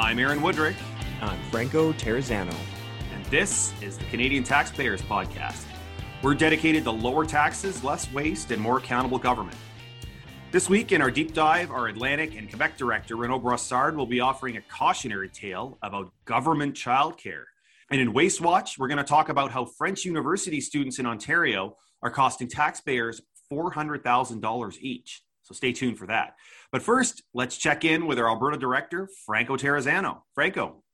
I'm Aaron Wudrick. I'm Franco Terrazzano. And this is the Canadian Taxpayers Podcast. We're dedicated to lower taxes, less waste, and more accountable government. This week in our deep dive, our Atlantic and Quebec director, Renaud Brossard, will be offering a cautionary tale about government childcare. And in Waste Watch, we're going to talk about how French university students in Ontario are costing taxpayers $400,000 each. So stay tuned for that. But first, let's check in with our Alberta director, Franco Terrazzano. Franco.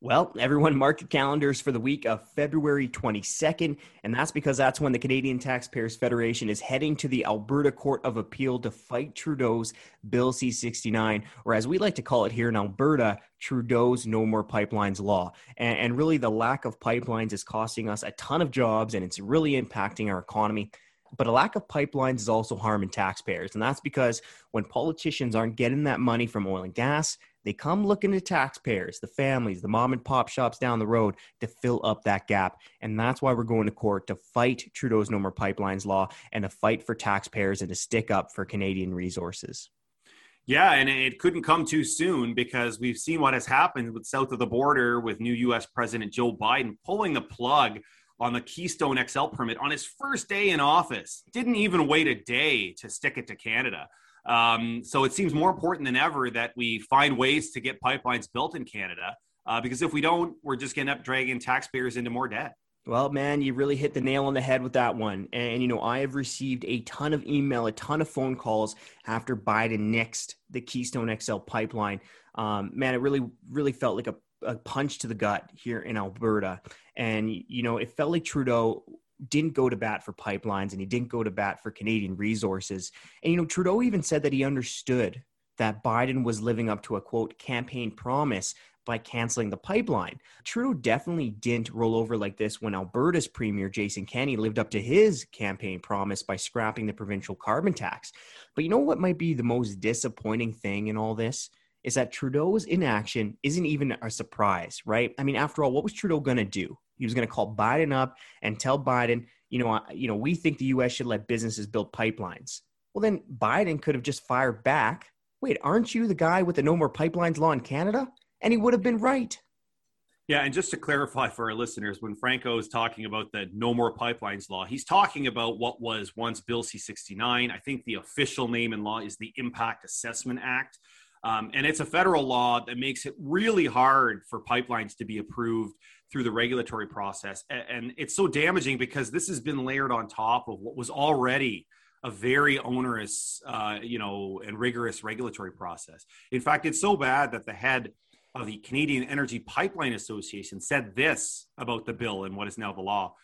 Well, everyone mark your calendars for the week of February 22nd, and that's because that's when the Canadian Taxpayers Federation is heading to the Alberta Court of Appeal to fight Trudeau's Bill C 69, or as we like to call it here in Alberta, Trudeau's No More Pipelines law. And, and really, the lack of pipelines is costing us a ton of jobs and it's really impacting our economy. But a lack of pipelines is also harming taxpayers. And that's because when politicians aren't getting that money from oil and gas, they come looking to taxpayers, the families, the mom and pop shops down the road to fill up that gap. And that's why we're going to court to fight Trudeau's No More Pipelines law and to fight for taxpayers and to stick up for Canadian resources. Yeah, and it couldn't come too soon because we've seen what has happened with south of the border with new US President Joe Biden pulling the plug on the Keystone XL permit on his first day in office. Didn't even wait a day to stick it to Canada. Um, so it seems more important than ever that we find ways to get pipelines built in Canada, uh, because if we don't, we're just going to up dragging taxpayers into more debt. Well, man, you really hit the nail on the head with that one. And, you know, I have received a ton of email, a ton of phone calls after Biden nixed the Keystone XL pipeline. Um, man, it really, really felt like a, a punch to the gut here in Alberta. And, you know, it felt like Trudeau didn't go to bat for pipelines and he didn't go to bat for Canadian resources. And, you know, Trudeau even said that he understood that Biden was living up to a quote campaign promise by canceling the pipeline. Trudeau definitely didn't roll over like this when Alberta's premier Jason Kenney lived up to his campaign promise by scrapping the provincial carbon tax. But you know what might be the most disappointing thing in all this? Is that Trudeau's inaction isn't even a surprise, right? I mean, after all, what was Trudeau going to do? He was going to call Biden up and tell Biden, you know, you know, we think the U.S. should let businesses build pipelines. Well, then Biden could have just fired back. Wait, aren't you the guy with the No More Pipelines law in Canada? And he would have been right. Yeah, and just to clarify for our listeners, when Franco is talking about the No More Pipelines law, he's talking about what was once Bill C 69. I think the official name in law is the Impact Assessment Act. Um, and it's a federal law that makes it really hard for pipelines to be approved through the regulatory process. And it's so damaging because this has been layered on top of what was already a very onerous, uh, you know, and rigorous regulatory process. In fact, it's so bad that the head of the Canadian Energy Pipeline Association said this about the bill and what is now the law.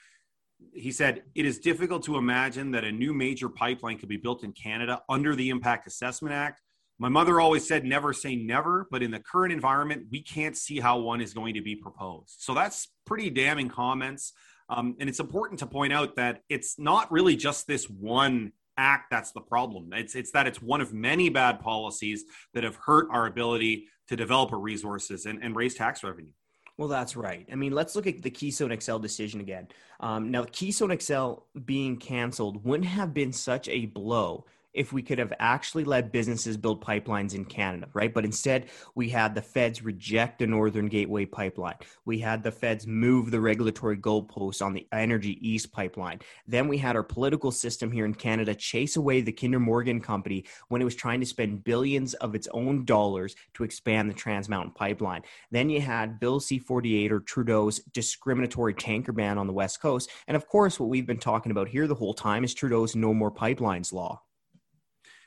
He said, It is difficult to imagine that a new major pipeline could be built in Canada under the Impact Assessment Act my mother always said never say never, but in the current environment, we can't see how one is going to be proposed. So that's pretty damning comments. Um, and it's important to point out that it's not really just this one act that's the problem. It's, it's that it's one of many bad policies that have hurt our ability to develop our resources and, and raise tax revenue. Well, that's right. I mean, let's look at the Keystone XL decision again. Um, now, Keystone XL being canceled wouldn't have been such a blow if we could have actually let businesses build pipelines in Canada, right? But instead, we had the feds reject the Northern Gateway pipeline. We had the feds move the regulatory goalposts on the Energy East pipeline. Then we had our political system here in Canada chase away the Kinder Morgan company when it was trying to spend billions of its own dollars to expand the Trans Mountain pipeline. Then you had Bill C 48 or Trudeau's discriminatory tanker ban on the West Coast. And of course, what we've been talking about here the whole time is Trudeau's No More Pipelines law.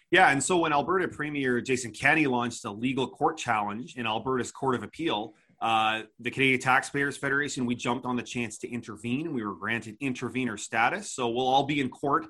Yeah, and so when Alberta Premier Jason Kenney launched a legal court challenge in Alberta's Court of Appeal, uh, the Canadian Taxpayers Federation, we jumped on the chance to intervene. We were granted intervener status. So we'll all be in court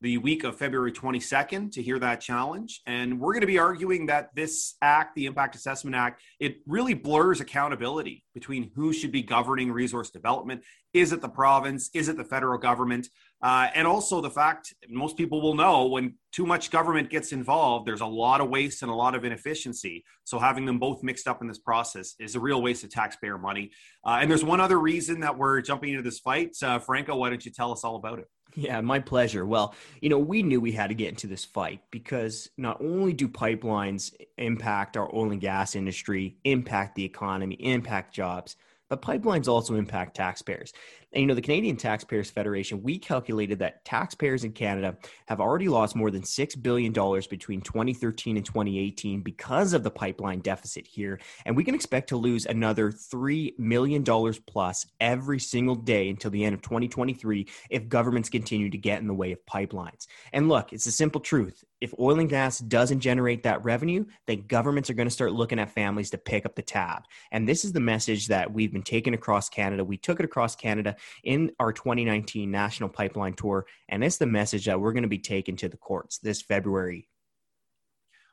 the week of February 22nd to hear that challenge. And we're going to be arguing that this act, the Impact Assessment Act, it really blurs accountability between who should be governing resource development. Is it the province? Is it the federal government? Uh, and also the fact most people will know when too much government gets involved, there's a lot of waste and a lot of inefficiency. So having them both mixed up in this process is a real waste of taxpayer money. Uh, and there's one other reason that we're jumping into this fight. Uh, Franco, why don't you tell us all about it? Yeah, my pleasure. Well, you know, we knew we had to get into this fight because not only do pipelines impact our oil and gas industry, impact the economy, impact jobs, but pipelines also impact taxpayers. And you know, the Canadian Taxpayers Federation, we calculated that taxpayers in Canada have already lost more than $6 billion between 2013 and 2018 because of the pipeline deficit here. And we can expect to lose another $3 million plus every single day until the end of 2023 if governments continue to get in the way of pipelines. And look, it's a simple truth. If oil and gas doesn't generate that revenue, then governments are going to start looking at families to pick up the tab. And this is the message that we've been taking across Canada. We took it across Canada in our 2019 National Pipeline Tour. And it's the message that we're going to be taking to the courts this February.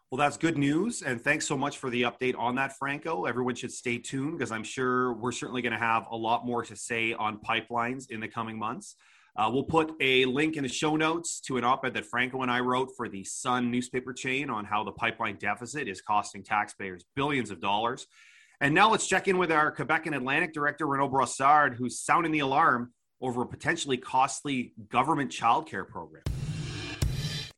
Well, that's good news. And thanks so much for the update on that, Franco. Everyone should stay tuned because I'm sure we're certainly going to have a lot more to say on pipelines in the coming months. Uh, we'll put a link in the show notes to an op ed that Franco and I wrote for the Sun newspaper chain on how the pipeline deficit is costing taxpayers billions of dollars. And now let's check in with our Quebec and Atlantic director, Renaud Brossard, who's sounding the alarm over a potentially costly government childcare program.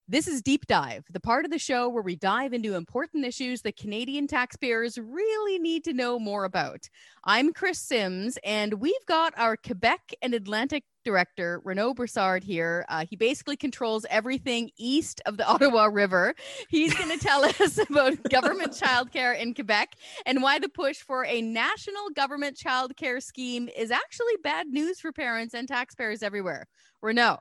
This is Deep Dive, the part of the show where we dive into important issues that Canadian taxpayers really need to know more about. I'm Chris Sims, and we've got our Quebec and Atlantic director, Renaud Brossard, here. Uh, he basically controls everything east of the Ottawa River. He's going to tell us about government childcare in Quebec and why the push for a national government childcare scheme is actually bad news for parents and taxpayers everywhere. Renaud,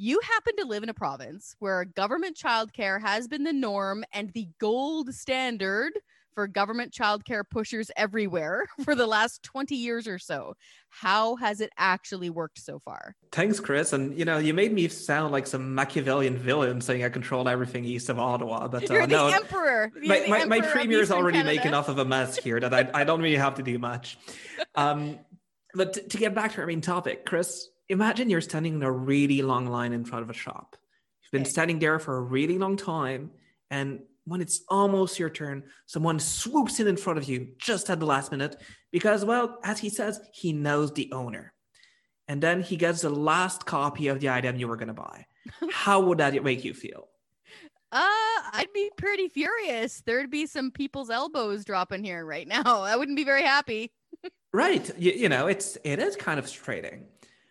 you happen to live in a province where government childcare has been the norm and the gold standard for government childcare pushers everywhere for the last 20 years or so. How has it actually worked so far? Thanks, Chris. And you know, you made me sound like some Machiavellian villain saying I control everything east of Ottawa. But You're uh, the no, emperor. You're my, the my, emperor my premier is already making enough of a mess here that I, I don't really have to do much. Um, but to, to get back to our main topic, Chris, imagine you're standing in a really long line in front of a shop. You've been okay. standing there for a really long time, and when it's almost your turn, someone swoops in in front of you just at the last minute because, well, as he says, he knows the owner. And then he gets the last copy of the item you were going to buy. How would that make you feel? Uh, I'd be pretty furious. There'd be some people's elbows dropping here right now. I wouldn't be very happy. right. You, you know, it's it is kind of frustrating.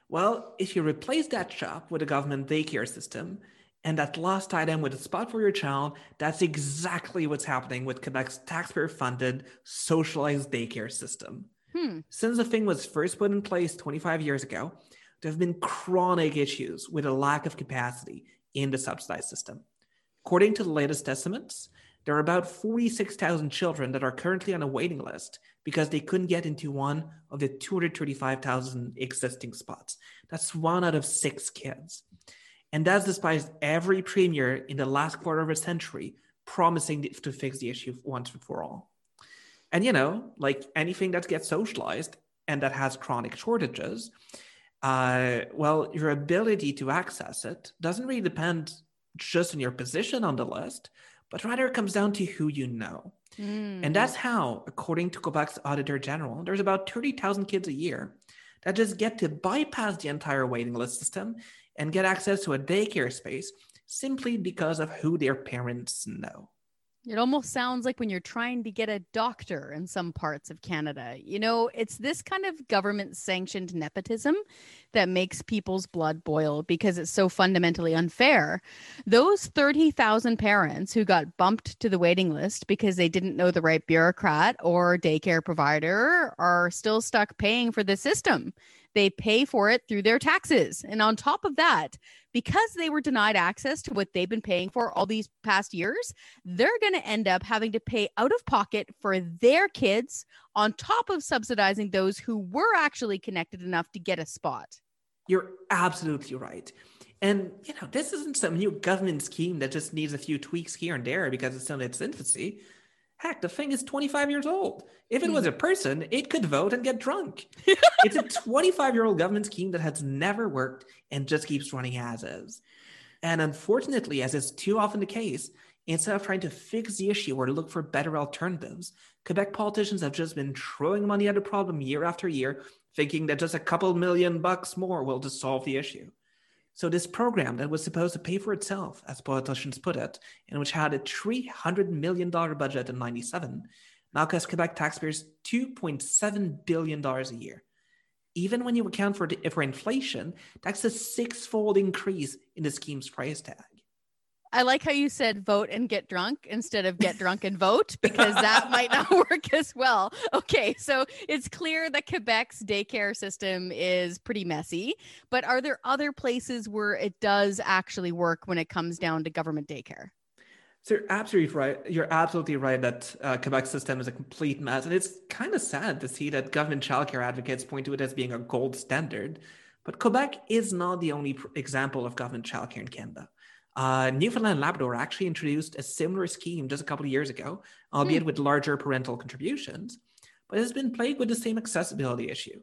Well, if you replace that shop with a government daycare system, and that last item with a spot for your child, that's exactly what's happening with Quebec's taxpayer funded socialized daycare system. Hmm. Since the thing was first put in place 25 years ago, there have been chronic issues with a lack of capacity in the subsidized system. According to the latest estimates, there are about 46,000 children that are currently on a waiting list because they couldn't get into one of the 235,000 existing spots. That's one out of six kids. And that's despite every premier in the last quarter of a century promising to fix the issue once and for all. And you know, like anything that gets socialized and that has chronic shortages, uh, well, your ability to access it doesn't really depend just on your position on the list, but rather it comes down to who you know. Mm. And that's how, according to Quebec's Auditor General, there's about 30,000 kids a year that just get to bypass the entire waiting list system and get access to a daycare space simply because of who their parents know. It almost sounds like when you're trying to get a doctor in some parts of Canada. You know, it's this kind of government sanctioned nepotism that makes people's blood boil because it's so fundamentally unfair. Those 30,000 parents who got bumped to the waiting list because they didn't know the right bureaucrat or daycare provider are still stuck paying for the system. They pay for it through their taxes. And on top of that, because they were denied access to what they've been paying for all these past years, they're going to end up having to pay out of pocket for their kids on top of subsidizing those who were actually connected enough to get a spot. You're absolutely right. And, you know, this isn't some new government scheme that just needs a few tweaks here and there because it's still in its infancy. Heck, the thing is 25 years old. If it was a mm-hmm. person, it could vote and get drunk. it's a 25 year old government scheme that has never worked and just keeps running as is. And unfortunately, as is too often the case, instead of trying to fix the issue or look for better alternatives, Quebec politicians have just been throwing money at the problem year after year, thinking that just a couple million bucks more will just solve the issue. So, this program that was supposed to pay for itself, as politicians put it, and which had a $300 million budget in 97, now costs Quebec taxpayers $2.7 billion a year. Even when you account for, the, for inflation, that's a six fold increase in the scheme's price tag. I like how you said vote and get drunk instead of get drunk and vote because that might not work as well. Okay, so it's clear that Quebec's daycare system is pretty messy, but are there other places where it does actually work when it comes down to government daycare? So you're absolutely right. You're absolutely right that uh, Quebec's system is a complete mess, and it's kind of sad to see that government childcare advocates point to it as being a gold standard. But Quebec is not the only pr- example of government childcare in Canada. Uh, Newfoundland and Labrador actually introduced a similar scheme just a couple of years ago, albeit hmm. with larger parental contributions, but it has been plagued with the same accessibility issue.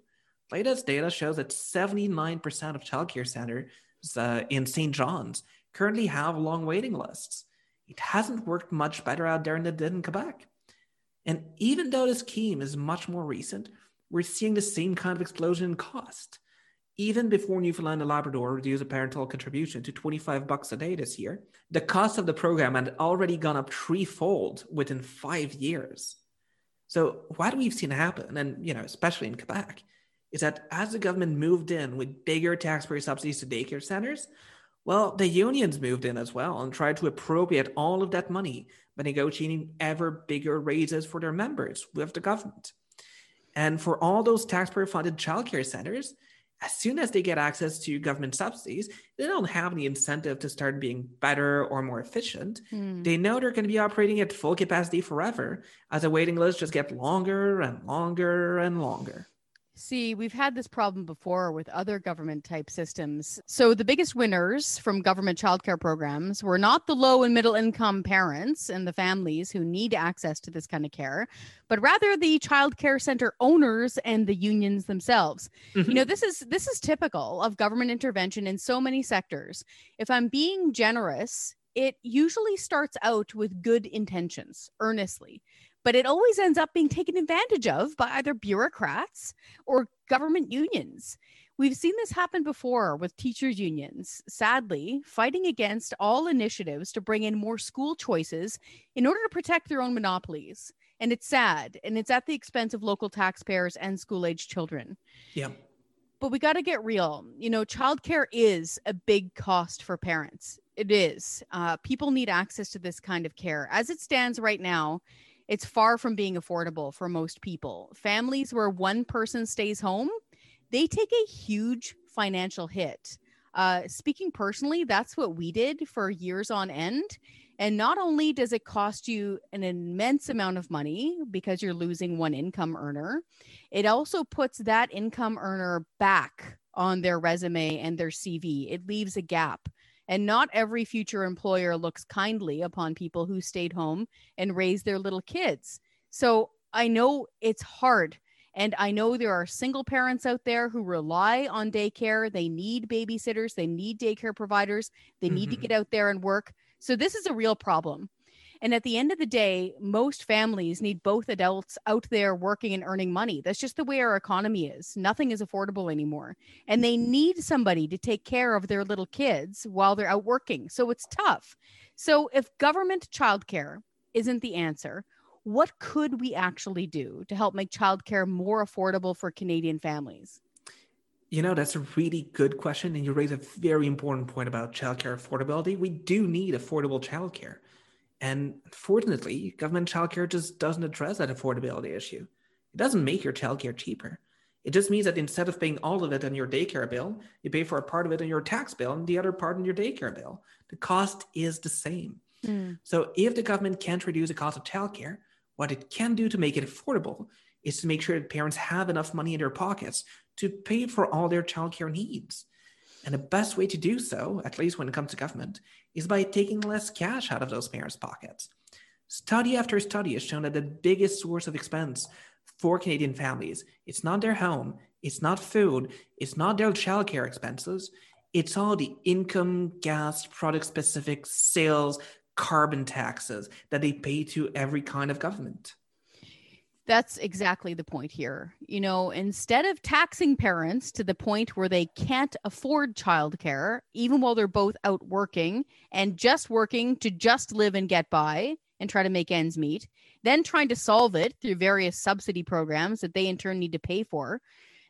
Latest data shows that 79% of childcare centers uh, in St. John's currently have long waiting lists. It hasn't worked much better out there than it did in Quebec. And even though this scheme is much more recent, we're seeing the same kind of explosion in cost even before Newfoundland and Labrador reduced a parental contribution to 25 bucks a day this year, the cost of the program had already gone up threefold within five years. So what we've seen happen, and you know, especially in Quebec, is that as the government moved in with bigger taxpayer subsidies to daycare centers, well, the unions moved in as well and tried to appropriate all of that money by negotiating ever bigger raises for their members with the government. And for all those taxpayer funded childcare centers, as soon as they get access to government subsidies, they don't have any incentive to start being better or more efficient. Mm. They know they're going to be operating at full capacity forever as the waiting list just get longer and longer and longer. See, we've had this problem before with other government type systems. So, the biggest winners from government childcare programs were not the low and middle income parents and the families who need access to this kind of care, but rather the child care center owners and the unions themselves. Mm-hmm. You know, this is this is typical of government intervention in so many sectors. If I'm being generous, it usually starts out with good intentions, earnestly but it always ends up being taken advantage of by either bureaucrats or government unions. We've seen this happen before with teachers' unions, sadly, fighting against all initiatives to bring in more school choices in order to protect their own monopolies. And it's sad, and it's at the expense of local taxpayers and school age children. Yeah. But we got to get real. You know, childcare is a big cost for parents. It is. Uh, people need access to this kind of care. As it stands right now, it's far from being affordable for most people. Families where one person stays home, they take a huge financial hit. Uh, speaking personally, that's what we did for years on end. And not only does it cost you an immense amount of money because you're losing one income earner, it also puts that income earner back on their resume and their CV. It leaves a gap. And not every future employer looks kindly upon people who stayed home and raised their little kids. So I know it's hard. And I know there are single parents out there who rely on daycare. They need babysitters, they need daycare providers, they need mm-hmm. to get out there and work. So this is a real problem. And at the end of the day, most families need both adults out there working and earning money. That's just the way our economy is. Nothing is affordable anymore. And they need somebody to take care of their little kids while they're out working. So it's tough. So if government childcare isn't the answer, what could we actually do to help make childcare more affordable for Canadian families? You know, that's a really good question. And you raise a very important point about childcare affordability. We do need affordable childcare. And fortunately, government childcare just doesn't address that affordability issue. It doesn't make your childcare cheaper. It just means that instead of paying all of it on your daycare bill, you pay for a part of it on your tax bill and the other part on your daycare bill. The cost is the same. Mm. So if the government can't reduce the cost of childcare, what it can do to make it affordable is to make sure that parents have enough money in their pockets to pay for all their childcare needs. And the best way to do so, at least when it comes to government, is by taking less cash out of those parents' pockets. Study after study has shown that the biggest source of expense for Canadian families, it's not their home, it's not food, it's not their childcare expenses, it's all the income, gas, product specific sales, carbon taxes that they pay to every kind of government. That's exactly the point here. You know, instead of taxing parents to the point where they can't afford childcare, even while they're both out working and just working to just live and get by and try to make ends meet, then trying to solve it through various subsidy programs that they in turn need to pay for,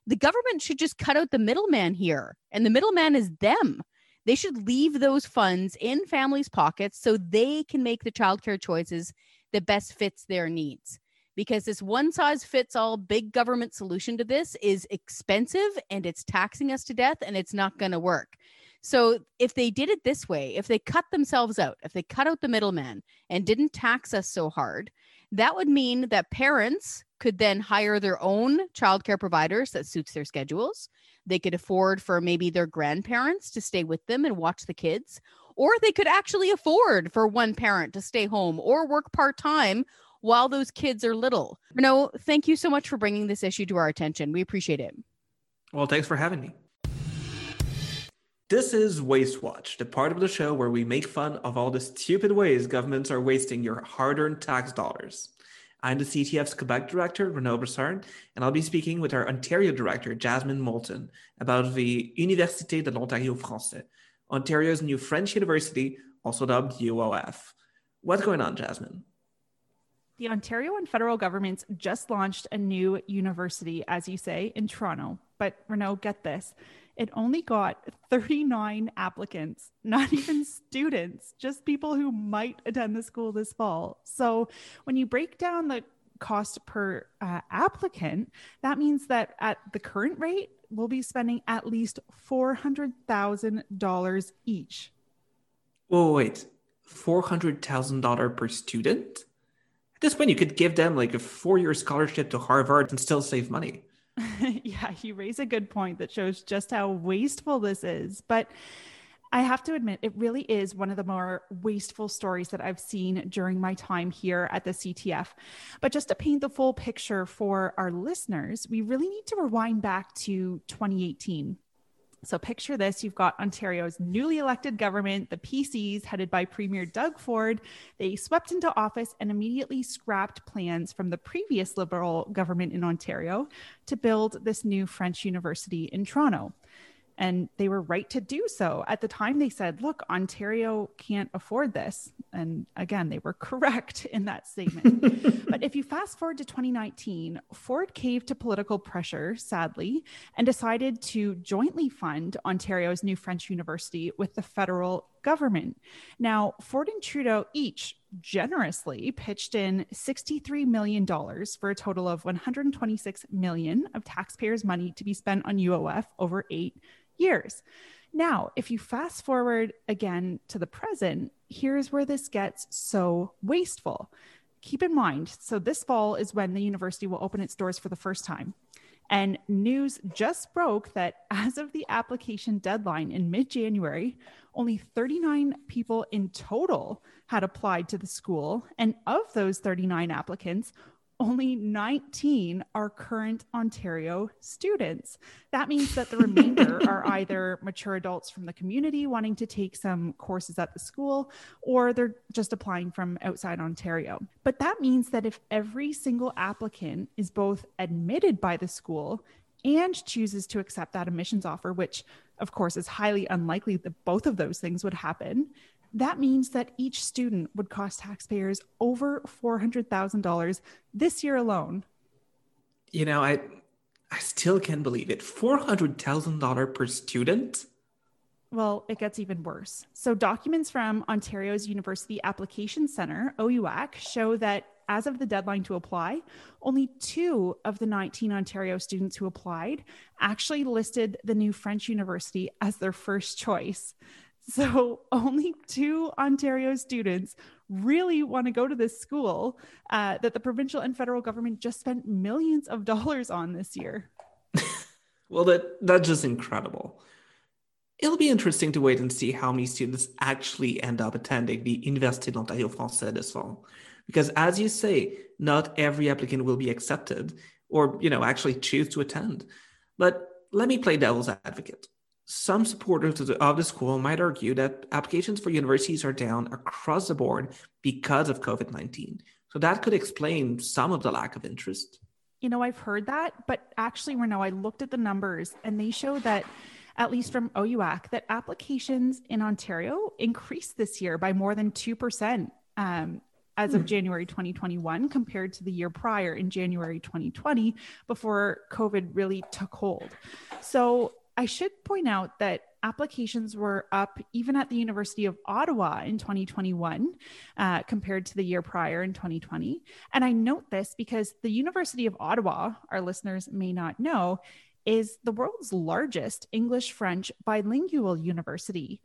the government should just cut out the middleman here. And the middleman is them. They should leave those funds in families' pockets so they can make the childcare choices that best fits their needs because this one size fits all big government solution to this is expensive and it's taxing us to death and it's not going to work. So, if they did it this way, if they cut themselves out, if they cut out the middleman and didn't tax us so hard, that would mean that parents could then hire their own childcare providers that suits their schedules. They could afford for maybe their grandparents to stay with them and watch the kids, or they could actually afford for one parent to stay home or work part time while those kids are little. No, thank you so much for bringing this issue to our attention. We appreciate it. Well, thanks for having me. This is Waste Watch, the part of the show where we make fun of all the stupid ways governments are wasting your hard earned tax dollars. I'm the CTF's Quebec director, Renaud Brossard, and I'll be speaking with our Ontario director, Jasmine Moulton, about the Université de l'Ontario Français, Ontario's new French university, also dubbed UOF. What's going on, Jasmine? The Ontario and federal governments just launched a new university, as you say, in Toronto. But Renaud, get this it only got 39 applicants, not even students, just people who might attend the school this fall. So when you break down the cost per uh, applicant, that means that at the current rate, we'll be spending at least $400,000 each. Oh, wait, $400,000 per student? At this point, you could give them like a four year scholarship to Harvard and still save money. yeah, you raise a good point that shows just how wasteful this is. But I have to admit, it really is one of the more wasteful stories that I've seen during my time here at the CTF. But just to paint the full picture for our listeners, we really need to rewind back to 2018. So picture this you've got Ontario's newly elected government, the PCs, headed by Premier Doug Ford. They swept into office and immediately scrapped plans from the previous Liberal government in Ontario to build this new French university in Toronto. And they were right to do so. At the time, they said, look, Ontario can't afford this. And again, they were correct in that statement. but if you fast forward to 2019, Ford caved to political pressure, sadly, and decided to jointly fund Ontario's new French university with the federal government. Now, Ford and Trudeau each generously pitched in $63 million for a total of 126 million of taxpayers' money to be spent on UOF over eight years. Now, if you fast forward again to the present, here's where this gets so wasteful. Keep in mind, so this fall is when the university will open its doors for the first time. And news just broke that as of the application deadline in mid January, only 39 people in total had applied to the school. And of those 39 applicants, only 19 are current Ontario students. That means that the remainder are either mature adults from the community wanting to take some courses at the school, or they're just applying from outside Ontario. But that means that if every single applicant is both admitted by the school and chooses to accept that admissions offer, which of course is highly unlikely that both of those things would happen, that means that each student would cost taxpayers over $400,000 this year alone. You know, I I still can't believe it. $400,000 per student? Well, it gets even worse. So, documents from Ontario's University Application Center, OUAC, show that as of the deadline to apply, only two of the 19 Ontario students who applied actually listed the new French university as their first choice. So only two Ontario students really want to go to this school uh, that the provincial and federal government just spent millions of dollars on this year. well, that that's just incredible. It'll be interesting to wait and see how many students actually end up attending the Université de l'Ontario Français this fall. Because as you say, not every applicant will be accepted or, you know, actually choose to attend. But let me play devil's advocate some supporters of the, of the school might argue that applications for universities are down across the board because of COVID 19. So that could explain some of the lack of interest. You know, I've heard that, but actually, Renaud, I looked at the numbers and they show that, at least from OUAC, that applications in Ontario increased this year by more than 2%. Um, as of hmm. January 2021 compared to the year prior in January 2020 before COVID really took hold. So I should point out that applications were up even at the University of Ottawa in 2021 uh, compared to the year prior in 2020. And I note this because the University of Ottawa, our listeners may not know, is the world's largest English French bilingual university.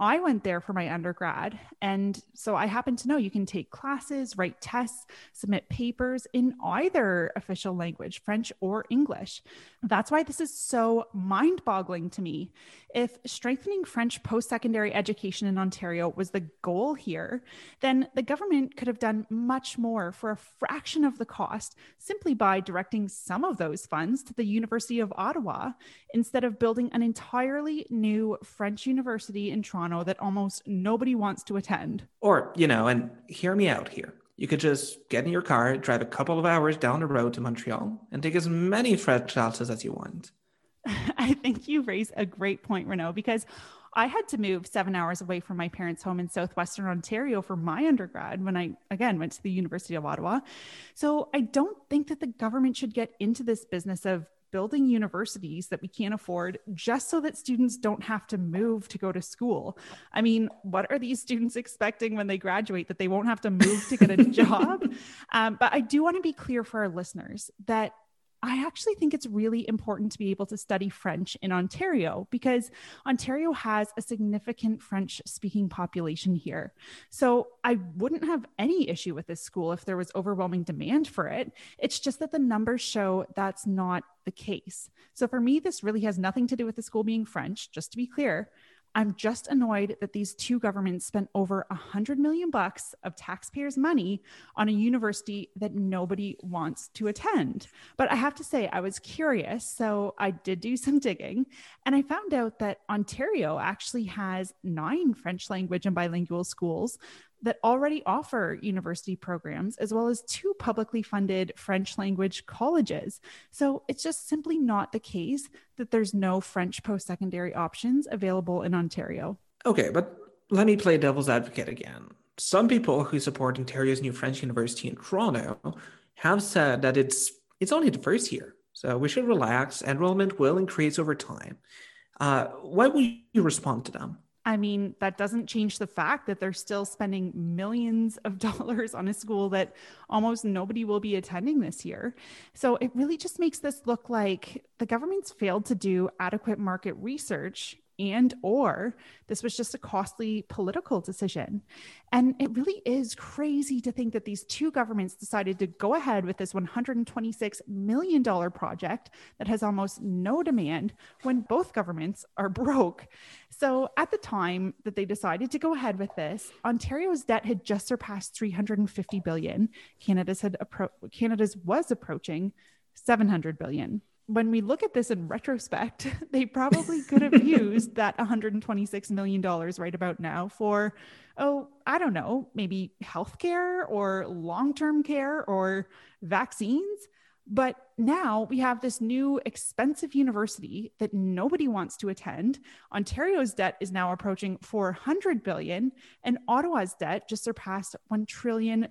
I went there for my undergrad. And so I happen to know you can take classes, write tests, submit papers in either official language, French or English. That's why this is so mind boggling to me. If strengthening French post secondary education in Ontario was the goal here, then the government could have done much more for a fraction of the cost simply by directing some of those funds to the University of Ottawa instead of building an entirely new French university in Toronto Toronto that almost nobody wants to attend. Or, you know, and hear me out here. You could just get in your car, drive a couple of hours down the road to Montreal, and take as many French classes as you want. I think you raise a great point, Renaud, because I had to move seven hours away from my parents' home in southwestern Ontario for my undergrad when I, again, went to the University of Ottawa. So I don't think that the government should get into this business of building universities that we can't afford just so that students don't have to move to go to school. I mean, what are these students expecting when they graduate that they won't have to move to get a job? Um, but I do want to be clear for our listeners that I actually think it's really important to be able to study French in Ontario because Ontario has a significant French speaking population here. So I wouldn't have any issue with this school if there was overwhelming demand for it. It's just that the numbers show that's not the case. So for me, this really has nothing to do with the school being French, just to be clear. I'm just annoyed that these two governments spent over a hundred million bucks of taxpayers' money on a university that nobody wants to attend. But I have to say, I was curious, so I did do some digging, and I found out that Ontario actually has nine French language and bilingual schools, that already offer university programs, as well as two publicly funded French language colleges. So it's just simply not the case that there's no French post secondary options available in Ontario. Okay, but let me play devil's advocate again. Some people who support Ontario's new French university in Toronto have said that it's it's only the first year, so we should relax. Enrollment will increase over time. Uh, what will you respond to them? I mean, that doesn't change the fact that they're still spending millions of dollars on a school that almost nobody will be attending this year. So it really just makes this look like the government's failed to do adequate market research and or this was just a costly political decision. And it really is crazy to think that these two governments decided to go ahead with this 126 million dollar project that has almost no demand when both governments are broke. So at the time that they decided to go ahead with this ontario's debt had just surpassed 350 billion. Canada's had appro- canada's was approaching 700 billion when we look at this in retrospect, they probably could have used that $126 million right about now for, oh, I don't know, maybe healthcare or long term care or vaccines. But now we have this new expensive university that nobody wants to attend. Ontario's debt is now approaching 400 billion, and Ottawa's debt just surpassed $1 trillion.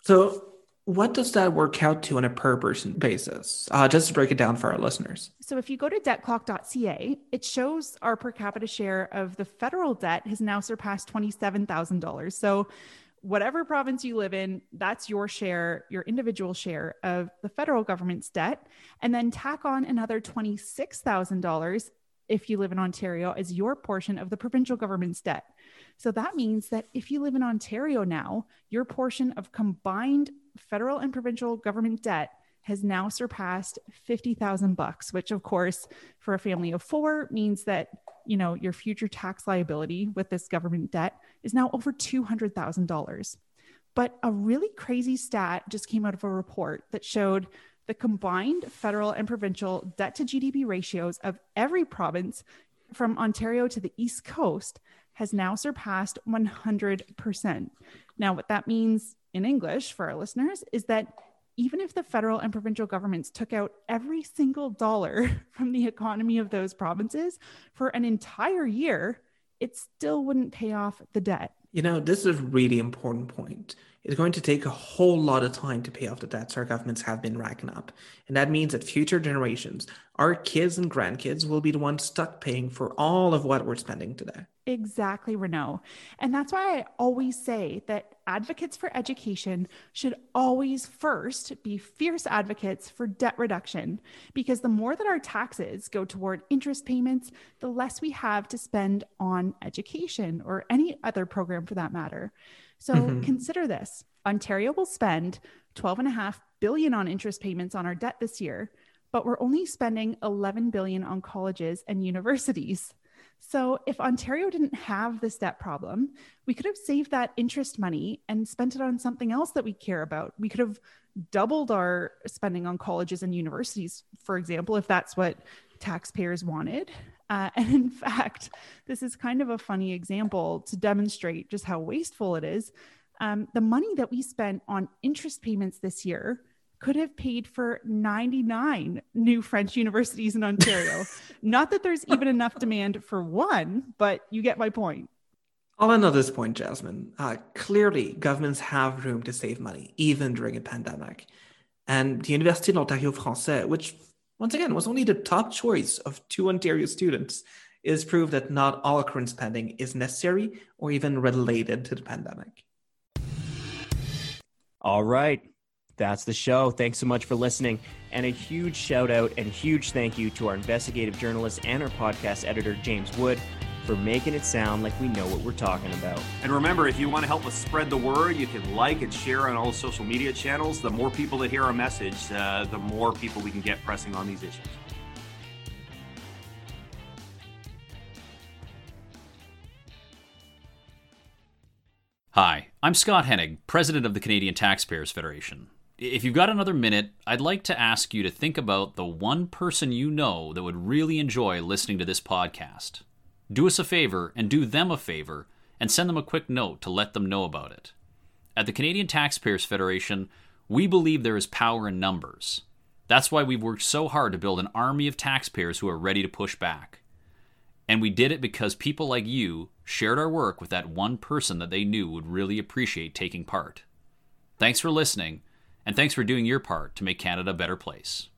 So what does that work out to on a per person basis? Uh, just to break it down for our listeners. So, if you go to debtclock.ca, it shows our per capita share of the federal debt has now surpassed $27,000. So, whatever province you live in, that's your share, your individual share of the federal government's debt. And then tack on another $26,000 if you live in Ontario as your portion of the provincial government's debt. So that means that if you live in Ontario now, your portion of combined federal and provincial government debt has now surpassed 50,000 bucks, which of course for a family of 4 means that, you know, your future tax liability with this government debt is now over $200,000. But a really crazy stat just came out of a report that showed the combined federal and provincial debt to GDP ratios of every province from Ontario to the East Coast has now surpassed 100%. Now, what that means in English for our listeners is that even if the federal and provincial governments took out every single dollar from the economy of those provinces for an entire year, it still wouldn't pay off the debt. You know, this is a really important point. It's going to take a whole lot of time to pay off the debts our governments have been racking up. And that means that future generations, our kids and grandkids, will be the ones stuck paying for all of what we're spending today. Exactly, Renaud. And that's why I always say that advocates for education should always first be fierce advocates for debt reduction, because the more that our taxes go toward interest payments, the less we have to spend on education or any other program for that matter. So mm-hmm. consider this Ontario will spend 12.5 billion on interest payments on our debt this year, but we're only spending 11 billion on colleges and universities. So, if Ontario didn't have this debt problem, we could have saved that interest money and spent it on something else that we care about. We could have doubled our spending on colleges and universities, for example, if that's what taxpayers wanted. Uh, and in fact, this is kind of a funny example to demonstrate just how wasteful it is. Um, the money that we spent on interest payments this year could have paid for 99 new French universities in Ontario. Not that there's even enough demand for one, but you get my point. I'll end on this point, Jasmine. Uh, clearly, governments have room to save money, even during a pandemic. And the Université de l'Ontario Français, which once again was only the top choice of two Ontario students, is proof that not all current spending is necessary or even related to the pandemic. All right. That's the show. Thanks so much for listening. And a huge shout out and huge thank you to our investigative journalist and our podcast editor, James Wood, for making it sound like we know what we're talking about. And remember, if you want to help us spread the word, you can like and share on all the social media channels. The more people that hear our message, uh, the more people we can get pressing on these issues. Hi, I'm Scott Hennig, President of the Canadian Taxpayers Federation. If you've got another minute, I'd like to ask you to think about the one person you know that would really enjoy listening to this podcast. Do us a favor and do them a favor and send them a quick note to let them know about it. At the Canadian Taxpayers Federation, we believe there is power in numbers. That's why we've worked so hard to build an army of taxpayers who are ready to push back. And we did it because people like you shared our work with that one person that they knew would really appreciate taking part. Thanks for listening and thanks for doing your part to make Canada a better place.